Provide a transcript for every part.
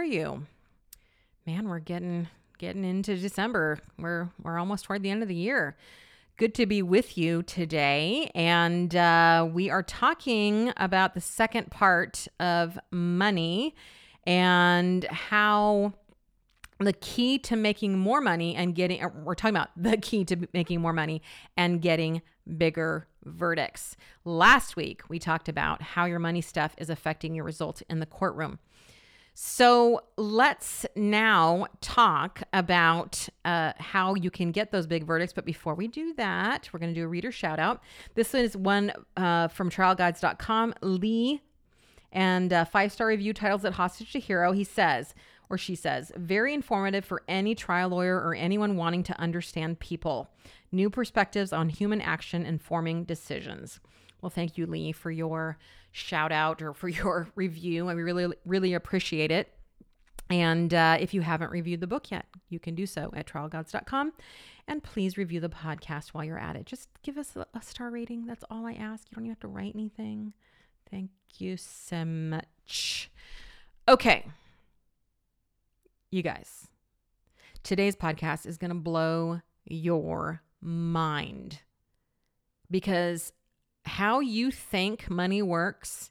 Are you? Man, we're getting getting into December. We're we're almost toward the end of the year. Good to be with you today, and uh, we are talking about the second part of money and how the key to making more money and getting we're talking about the key to making more money and getting bigger verdicts. Last week we talked about how your money stuff is affecting your results in the courtroom. So let's now talk about uh, how you can get those big verdicts. But before we do that, we're going to do a reader shout out. This is one uh, from trialguides.com. Lee and uh, five star review titles at Hostage to Hero. He says, or she says, very informative for any trial lawyer or anyone wanting to understand people. New perspectives on human action informing decisions. Well, thank you, Lee, for your shout out or for your review. I really, really appreciate it. And uh, if you haven't reviewed the book yet, you can do so at trialguides.com. And please review the podcast while you're at it. Just give us a, a star rating. That's all I ask. You don't even have to write anything. Thank you so much. Okay. You guys, today's podcast is going to blow your mind because how you think money works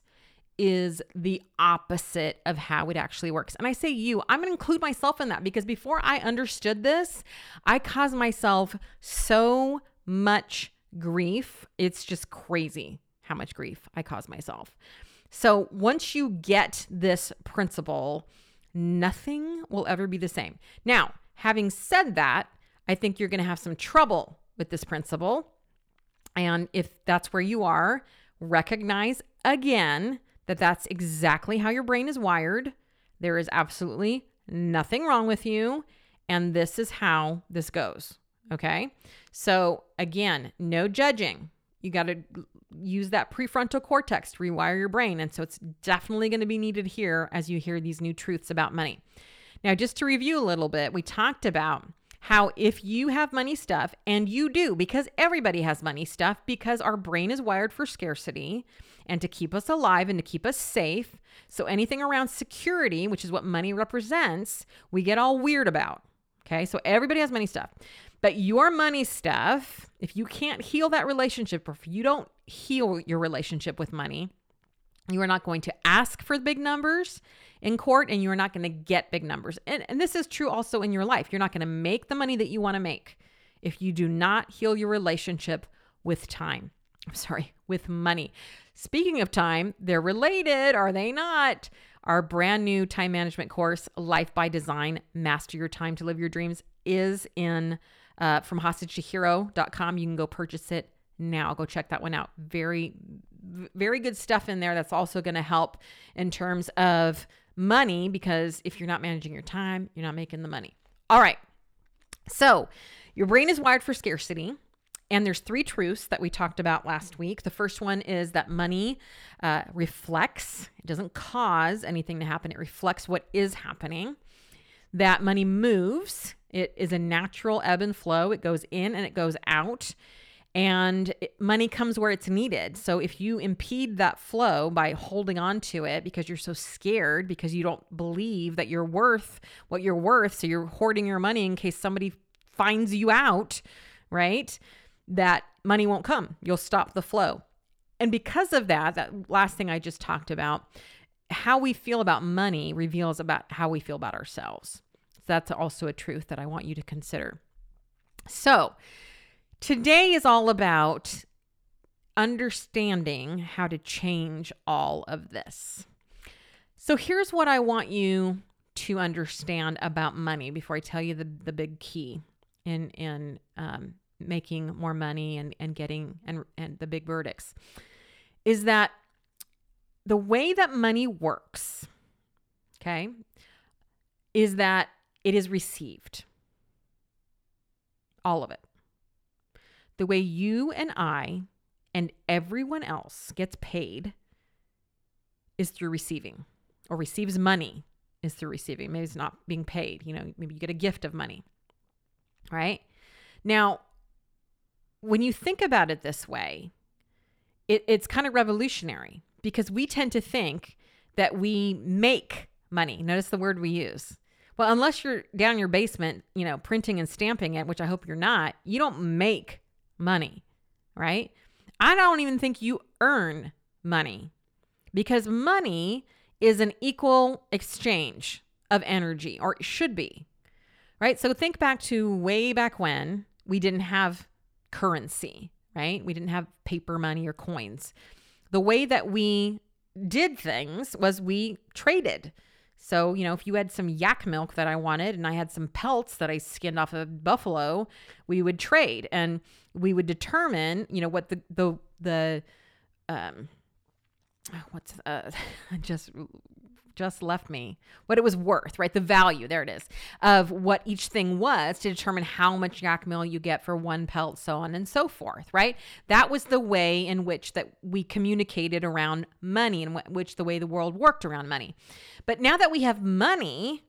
is the opposite of how it actually works. And I say you, I'm to include myself in that because before I understood this, I caused myself so much grief. It's just crazy how much grief I caused myself. So once you get this principle, nothing will ever be the same. Now, having said that, I think you're going to have some trouble with this principle and if that's where you are, recognize again that that's exactly how your brain is wired. There is absolutely nothing wrong with you. And this is how this goes. Okay. So, again, no judging. You got to use that prefrontal cortex to rewire your brain. And so, it's definitely going to be needed here as you hear these new truths about money. Now, just to review a little bit, we talked about how if you have money stuff, and you do, because everybody has money stuff, because our brain is wired for scarcity and to keep us alive and to keep us safe. So anything around security, which is what money represents, we get all weird about. Okay, so everybody has money stuff. But your money stuff, if you can't heal that relationship, or if you don't heal your relationship with money, you are not going to ask for big numbers in court and you're not going to get big numbers. And, and this is true also in your life. You're not going to make the money that you want to make if you do not heal your relationship with time. I'm sorry, with money. Speaking of time, they're related, are they not? Our brand new time management course, Life by Design Master Your Time to Live Your Dreams, is in uh, from hostage to hero.com. You can go purchase it now. Go check that one out. Very, very good stuff in there that's also going to help in terms of money because if you're not managing your time, you're not making the money. All right. So, your brain is wired for scarcity. And there's three truths that we talked about last week. The first one is that money uh, reflects, it doesn't cause anything to happen, it reflects what is happening. That money moves, it is a natural ebb and flow, it goes in and it goes out and money comes where it's needed. So if you impede that flow by holding on to it because you're so scared because you don't believe that you're worth what you're worth, so you're hoarding your money in case somebody finds you out, right? That money won't come. You'll stop the flow. And because of that, that last thing I just talked about, how we feel about money reveals about how we feel about ourselves. So that's also a truth that I want you to consider. So, Today is all about understanding how to change all of this. So here's what I want you to understand about money before I tell you the, the big key in in um, making more money and, and getting and, and the big verdicts is that the way that money works, okay, is that it is received. All of it. The way you and I and everyone else gets paid is through receiving or receives money is through receiving. Maybe it's not being paid. You know, maybe you get a gift of money. Right? Now, when you think about it this way, it, it's kind of revolutionary because we tend to think that we make money. Notice the word we use. Well, unless you're down your basement, you know, printing and stamping it, which I hope you're not, you don't make money, right? I don't even think you earn money because money is an equal exchange of energy, or it should be, right? So think back to way back when we didn't have currency, right? We didn't have paper money or coins. The way that we did things was we traded. So, you know, if you had some yak milk that I wanted and I had some pelts that I skinned off of buffalo, we would trade and we would determine, you know, what the the the um what's uh just just left me what it was worth, right? The value, there it is, of what each thing was to determine how much yak meal you get for one pelt, so on and so forth, right? That was the way in which that we communicated around money and which the way the world worked around money. But now that we have money,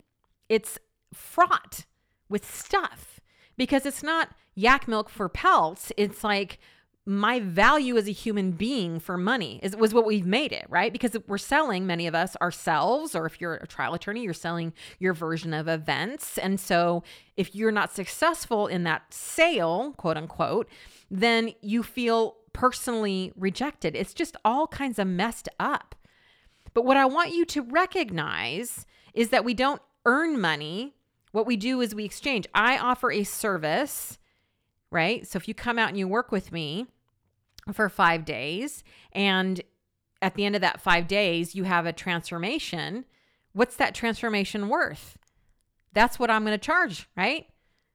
it's fraught with stuff because it's not yak milk for pelts. It's like my value as a human being for money is was what we've made it, right? Because we're selling many of us ourselves, or if you're a trial attorney, you're selling your version of events. And so if you're not successful in that sale, quote unquote, then you feel personally rejected. It's just all kinds of messed up. But what I want you to recognize is that we don't earn money. What we do is we exchange. I offer a service right? So if you come out and you work with me for five days, and at the end of that five days, you have a transformation, what's that transformation worth? That's what I'm going to charge, right?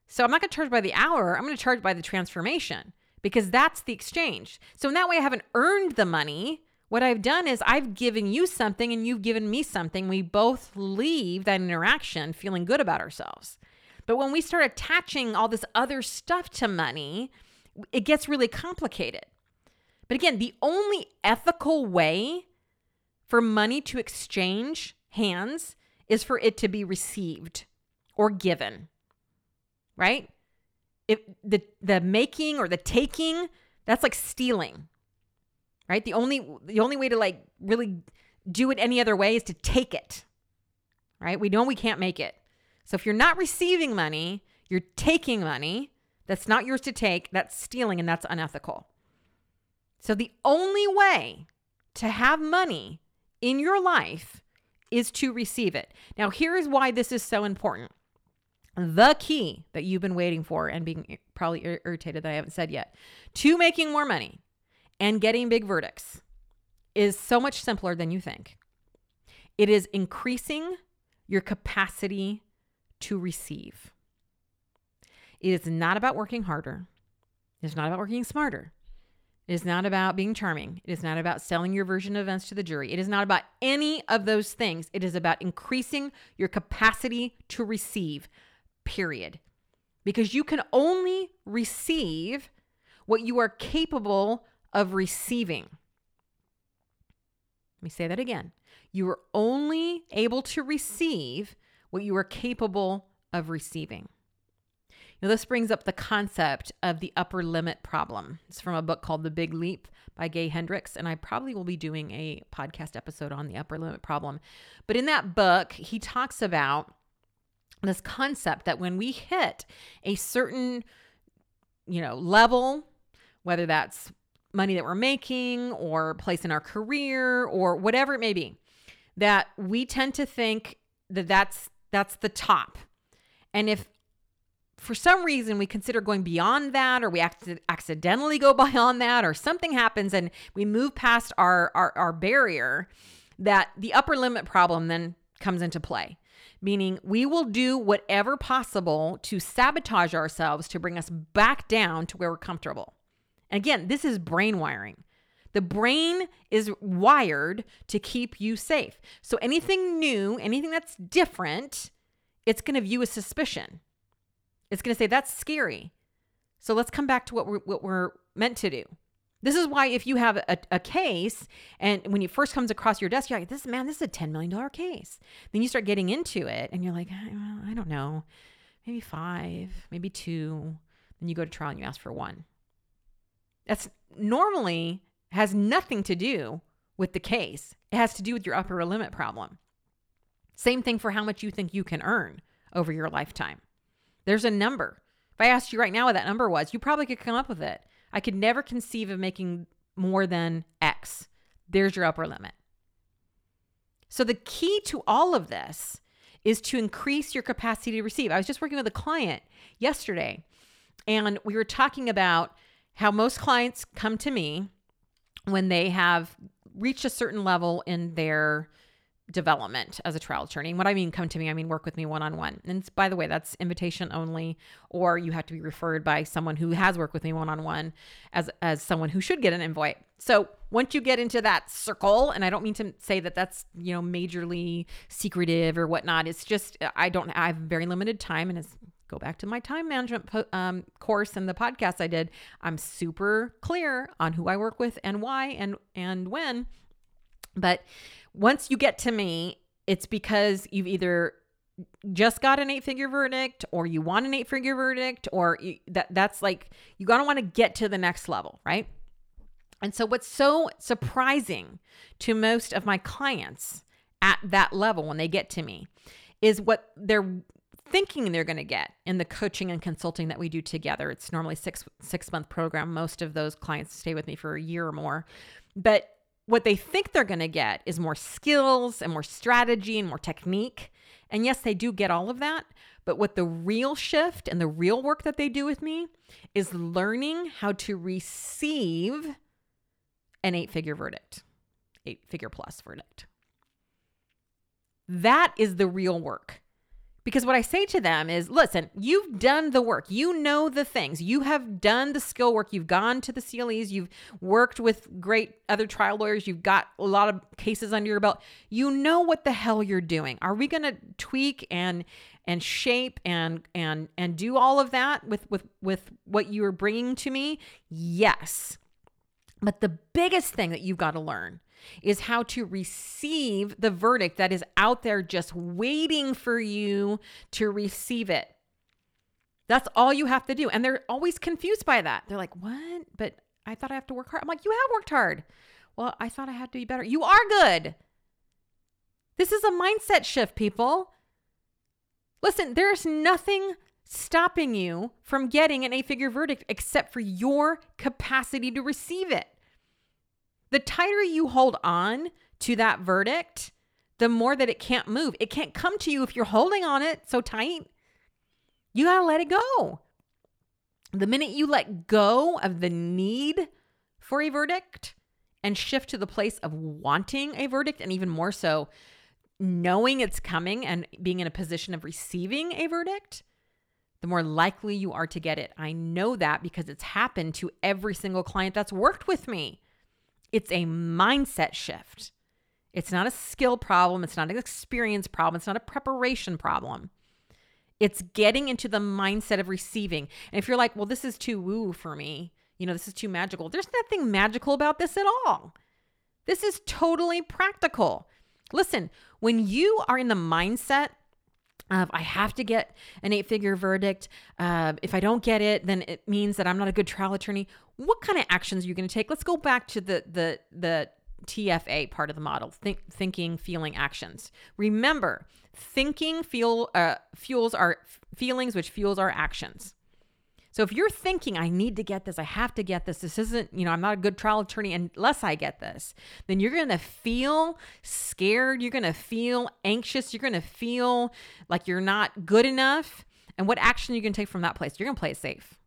So I'm not going to charge by the hour, I'm going to charge by the transformation because that's the exchange. So in that way, I haven't earned the money. What I've done is I've given you something and you've given me something. We both leave that interaction feeling good about ourselves. But when we start attaching all this other stuff to money, it gets really complicated. But again, the only ethical way for money to exchange hands is for it to be received or given. Right? If the the making or the taking, that's like stealing. Right? The only the only way to like really do it any other way is to take it. Right? We know we can't make it. So if you're not receiving money, you're taking money that's not yours to take, that's stealing, and that's unethical. So the only way to have money in your life is to receive it. Now, here's why this is so important. The key that you've been waiting for and being probably irritated that I haven't said yet to making more money and getting big verdicts is so much simpler than you think. It is increasing your capacity to receive. It is not about working harder. It is not about working smarter. It is not about being charming. It is not about selling your version of events to the jury. It is not about any of those things. It is about increasing your capacity to receive, period. Because you can only receive what you are capable of receiving. Let me say that again. You are only able to receive what you are capable of receiving. Now, this brings up the concept of the upper limit problem. It's from a book called The Big Leap by Gay Hendricks, and I probably will be doing a podcast episode on the upper limit problem. But in that book, he talks about this concept that when we hit a certain, you know, level, whether that's money that we're making or place in our career or whatever it may be, that we tend to think that that's that's the top. And if for some reason we consider going beyond that or we accidentally go beyond that or something happens and we move past our, our, our barrier, that the upper limit problem then comes into play meaning we will do whatever possible to sabotage ourselves to bring us back down to where we're comfortable. And again, this is brain wiring. The brain is wired to keep you safe. So anything new, anything that's different it's going to view as suspicion. It's going to say that's scary. So let's come back to what we're, what we're meant to do. This is why if you have a, a case and when it first comes across your desk, you're like, this man, this is a $10 million case. Then you start getting into it and you're like, I, I don't know, maybe five, maybe two. Then you go to trial and you ask for one. That's normally has nothing to do with the case. It has to do with your upper limit problem. Same thing for how much you think you can earn over your lifetime. There's a number. If I asked you right now what that number was, you probably could come up with it. I could never conceive of making more than X. There's your upper limit. So, the key to all of this is to increase your capacity to receive. I was just working with a client yesterday, and we were talking about how most clients come to me when they have reached a certain level in their development as a trial attorney. And what I mean come to me, I mean work with me one on one. And by the way, that's invitation only, or you have to be referred by someone who has worked with me one on one as as someone who should get an invite. So once you get into that circle, and I don't mean to say that that's you know majorly secretive or whatnot. It's just I don't I have very limited time, and it's go back to my time management um, course and the podcast I did. I'm super clear on who I work with and why and and when. But once you get to me, it's because you've either just got an eight figure verdict or you want an eight figure verdict or you, that that's like you got to want to get to the next level, right? And so what's so surprising to most of my clients at that level when they get to me is what they're thinking they're going to get in the coaching and consulting that we do together. It's normally 6 6 month program. Most of those clients stay with me for a year or more. But what they think they're going to get is more skills and more strategy and more technique. And yes, they do get all of that. But what the real shift and the real work that they do with me is learning how to receive an eight figure verdict, eight figure plus verdict. That is the real work. Because what I say to them is listen, you've done the work. You know the things. You have done the skill work. You've gone to the CLEs. You've worked with great other trial lawyers. You've got a lot of cases under your belt. You know what the hell you're doing. Are we going to tweak and and shape and and and do all of that with with with what you are bringing to me? Yes. But the biggest thing that you've got to learn is how to receive the verdict that is out there just waiting for you to receive it. That's all you have to do. And they're always confused by that. They're like, what? But I thought I have to work hard. I'm like, you have worked hard. Well, I thought I had to be better. You are good. This is a mindset shift, people. Listen, there's nothing stopping you from getting an A figure verdict except for your capacity to receive it the tighter you hold on to that verdict, the more that it can't move. It can't come to you if you're holding on it so tight. You got to let it go. The minute you let go of the need for a verdict and shift to the place of wanting a verdict, and even more so, knowing it's coming and being in a position of receiving a verdict, the more likely you are to get it. I know that because it's happened to every single client that's worked with me. It's a mindset shift. It's not a skill problem. It's not an experience problem. It's not a preparation problem. It's getting into the mindset of receiving. And if you're like, well, this is too woo for me, you know, this is too magical, there's nothing magical about this at all. This is totally practical. Listen, when you are in the mindset I have to get an eight figure verdict. Uh, if I don't get it, then it means that I'm not a good trial attorney. What kind of actions are you going to take? Let's go back to the the the TFA part of the model: think, thinking, feeling, actions. Remember, thinking fuel uh, fuels our feelings, which fuels our actions. So if you're thinking, I need to get this, I have to get this, this isn't, you know, I'm not a good trial attorney unless I get this, then you're going to feel scared. You're going to feel anxious. You're going to feel like you're not good enough. And what action you to take from that place? You're going to play it safe,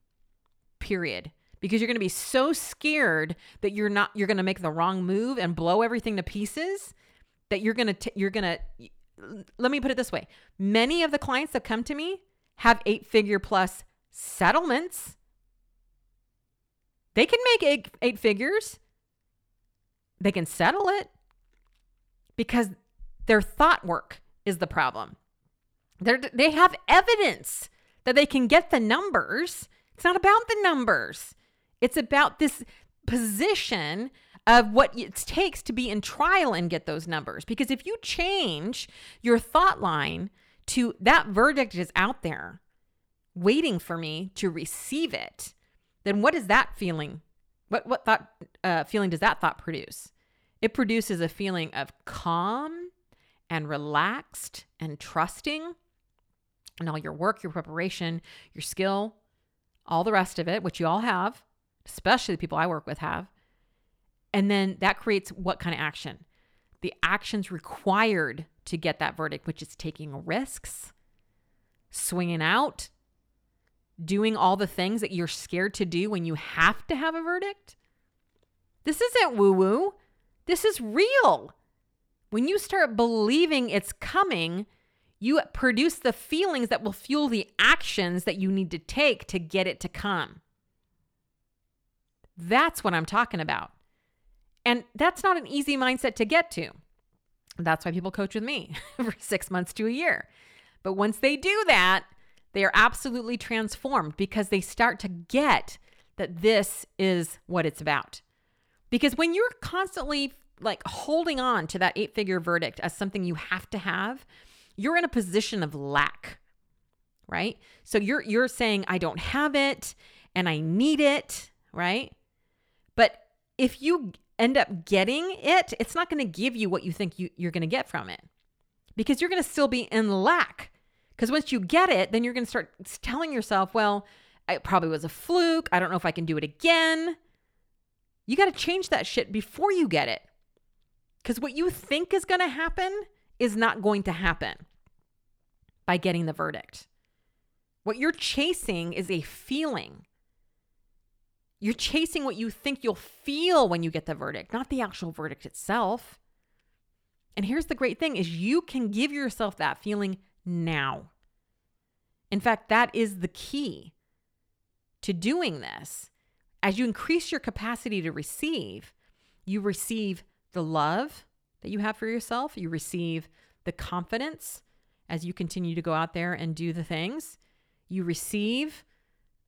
period. Because you're going to be so scared that you're not, you're going to make the wrong move and blow everything to pieces that you're going to, you're going to, let me put it this way many of the clients that come to me have eight figure plus settlements. They can make eight, eight figures. They can settle it because their thought work is the problem. They're, they have evidence that they can get the numbers. It's not about the numbers. It's about this position of what it takes to be in trial and get those numbers. Because if you change your thought line to that verdict is out there waiting for me to receive it, then what is that feeling? What what thought uh, feeling does that thought produce? It produces a feeling of calm and relaxed and trusting, and all your work, your preparation, your skill, all the rest of it, which you all have, especially the people I work with have. And then that creates what kind of action? The actions required to get that verdict, which is taking risks, swinging out, doing all the things that you're scared to do when you have to have a verdict. This isn't woo woo. This is real. When you start believing it's coming, you produce the feelings that will fuel the actions that you need to take to get it to come. That's what I'm talking about. And that's not an easy mindset to get to. That's why people coach with me for six months to a year. But once they do that, they are absolutely transformed because they start to get that this is what it's about. Because when you're constantly like holding on to that eight figure verdict as something you have to have, you're in a position of lack. Right? So you're you're saying I don't have it and I need it, right? But if you end up getting it, it's not going to give you what you think you, you're going to get from it because you're going to still be in lack. Because once you get it, then you're going to start telling yourself, well, it probably was a fluke. I don't know if I can do it again. You got to change that shit before you get it. Because what you think is going to happen is not going to happen by getting the verdict. What you're chasing is a feeling. You're chasing what you think you'll feel when you get the verdict, not the actual verdict itself. And here's the great thing is you can give yourself that feeling now. In fact, that is the key to doing this. As you increase your capacity to receive, you receive the love that you have for yourself, you receive the confidence as you continue to go out there and do the things. You receive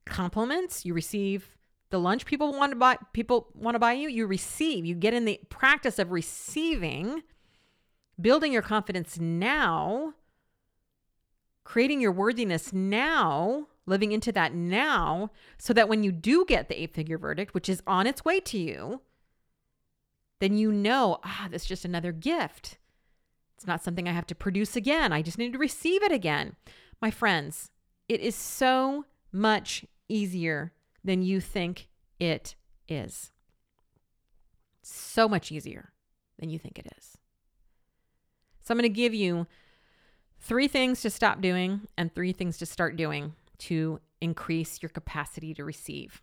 compliments, you receive the lunch people want to buy people want to buy you, you receive. You get in the practice of receiving, building your confidence now creating your worthiness now, living into that now, so that when you do get the eight figure verdict, which is on its way to you, then you know, ah, that's just another gift. It's not something I have to produce again. I just need to receive it again. My friends, it is so much easier than you think it is. So much easier than you think it is. So I'm going to give you Three things to stop doing and three things to start doing to increase your capacity to receive.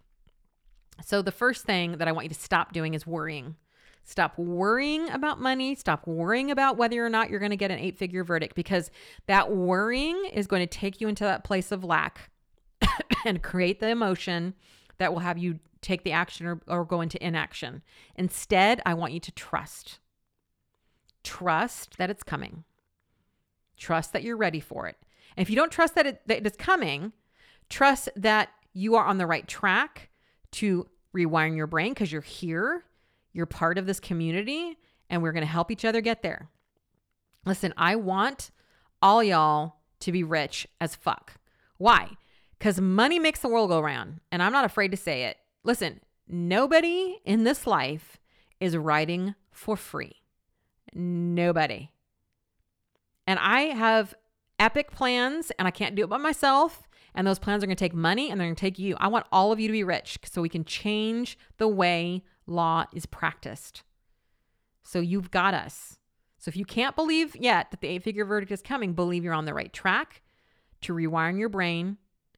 So, the first thing that I want you to stop doing is worrying. Stop worrying about money. Stop worrying about whether or not you're going to get an eight figure verdict because that worrying is going to take you into that place of lack and create the emotion that will have you take the action or, or go into inaction. Instead, I want you to trust. Trust that it's coming. Trust that you're ready for it. And if you don't trust that it, that it is coming, trust that you are on the right track to rewiring your brain because you're here, you're part of this community, and we're going to help each other get there. Listen, I want all y'all to be rich as fuck. Why? Because money makes the world go round, and I'm not afraid to say it. Listen, nobody in this life is writing for free. Nobody. And I have epic plans and I can't do it by myself. And those plans are going to take money and they're going to take you. I want all of you to be rich so we can change the way law is practiced. So you've got us. So if you can't believe yet that the eight figure verdict is coming, believe you're on the right track to rewiring your brain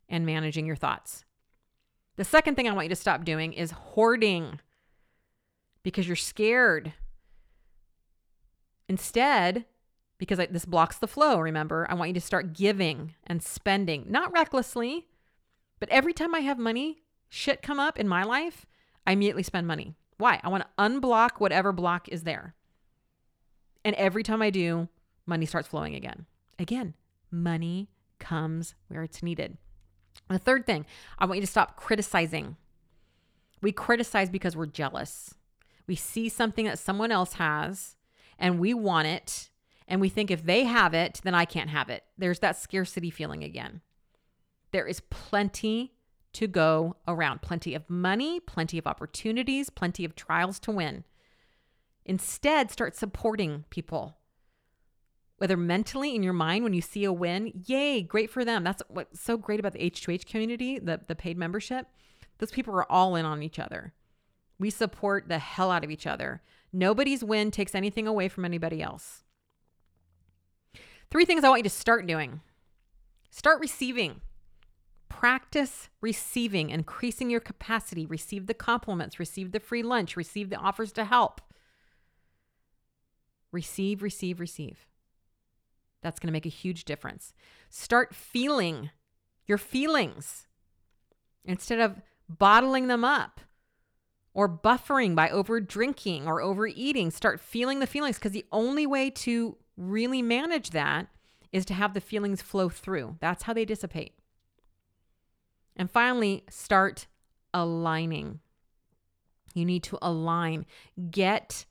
and managing your thoughts. The second thing I want you to stop doing is hoarding because you're scared. Instead, because I, this blocks the flow, remember? I want you to start giving and spending, not recklessly, but every time I have money, shit come up in my life, I immediately spend money. Why? I want to unblock whatever block is there. And every time I do, money starts flowing again. Again, money comes where it's needed. The third thing, I want you to stop criticizing. We criticize because we're jealous. We see something that someone else has and we want it. And we think if they have it, then I can't have it. There's that scarcity feeling again. There is plenty to go around, plenty of money, plenty of opportunities, plenty of trials to win. Instead, start supporting people. Whether mentally in your mind when you see a win, yay, great for them. That's what's so great about the H2H community, the, the paid membership. Those people are all in on each other. We support the hell out of each other. Nobody's win takes anything away from anybody else. Three things I want you to start doing start receiving. Practice receiving, increasing your capacity. Receive the compliments, receive the free lunch, receive the offers to help. Receive, receive, receive. That's going to make a huge difference. Start feeling your feelings instead of bottling them up or buffering by over drinking or overeating. Start feeling the feelings because the only way to really manage that is to have the feelings flow through. That's how they dissipate. And finally, start aligning. You need to align. Get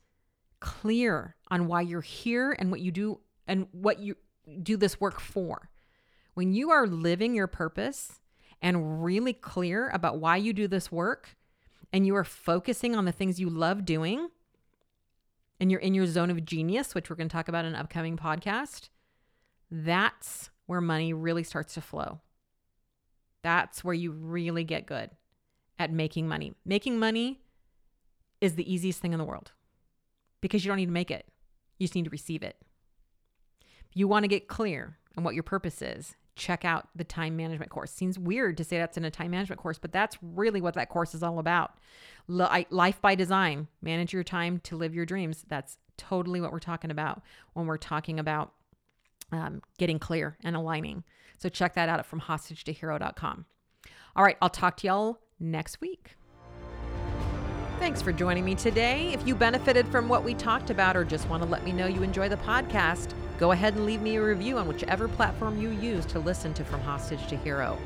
clear on why you're here and what you do and what you do this work for. When you are living your purpose and really clear about why you do this work and you are focusing on the things you love doing and you're in your zone of genius, which we're going to talk about in an upcoming podcast, that's where money really starts to flow. That's where you really get good at making money. Making money is the easiest thing in the world because you don't need to make it, you just need to receive it. You want to get clear on what your purpose is, check out the time management course. Seems weird to say that's in a time management course, but that's really what that course is all about. Life by design, manage your time to live your dreams. That's totally what we're talking about when we're talking about um, getting clear and aligning. So check that out at FromHostageToHero.com. All right, I'll talk to y'all next week. Thanks for joining me today. If you benefited from what we talked about or just want to let me know you enjoy the podcast, go ahead and leave me a review on whichever platform you use to listen to From Hostage to Hero.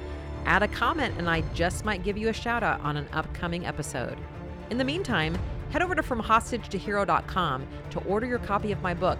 Add a comment, and I just might give you a shout out on an upcoming episode. In the meantime, head over to FromHostageToHero.com to order your copy of my book,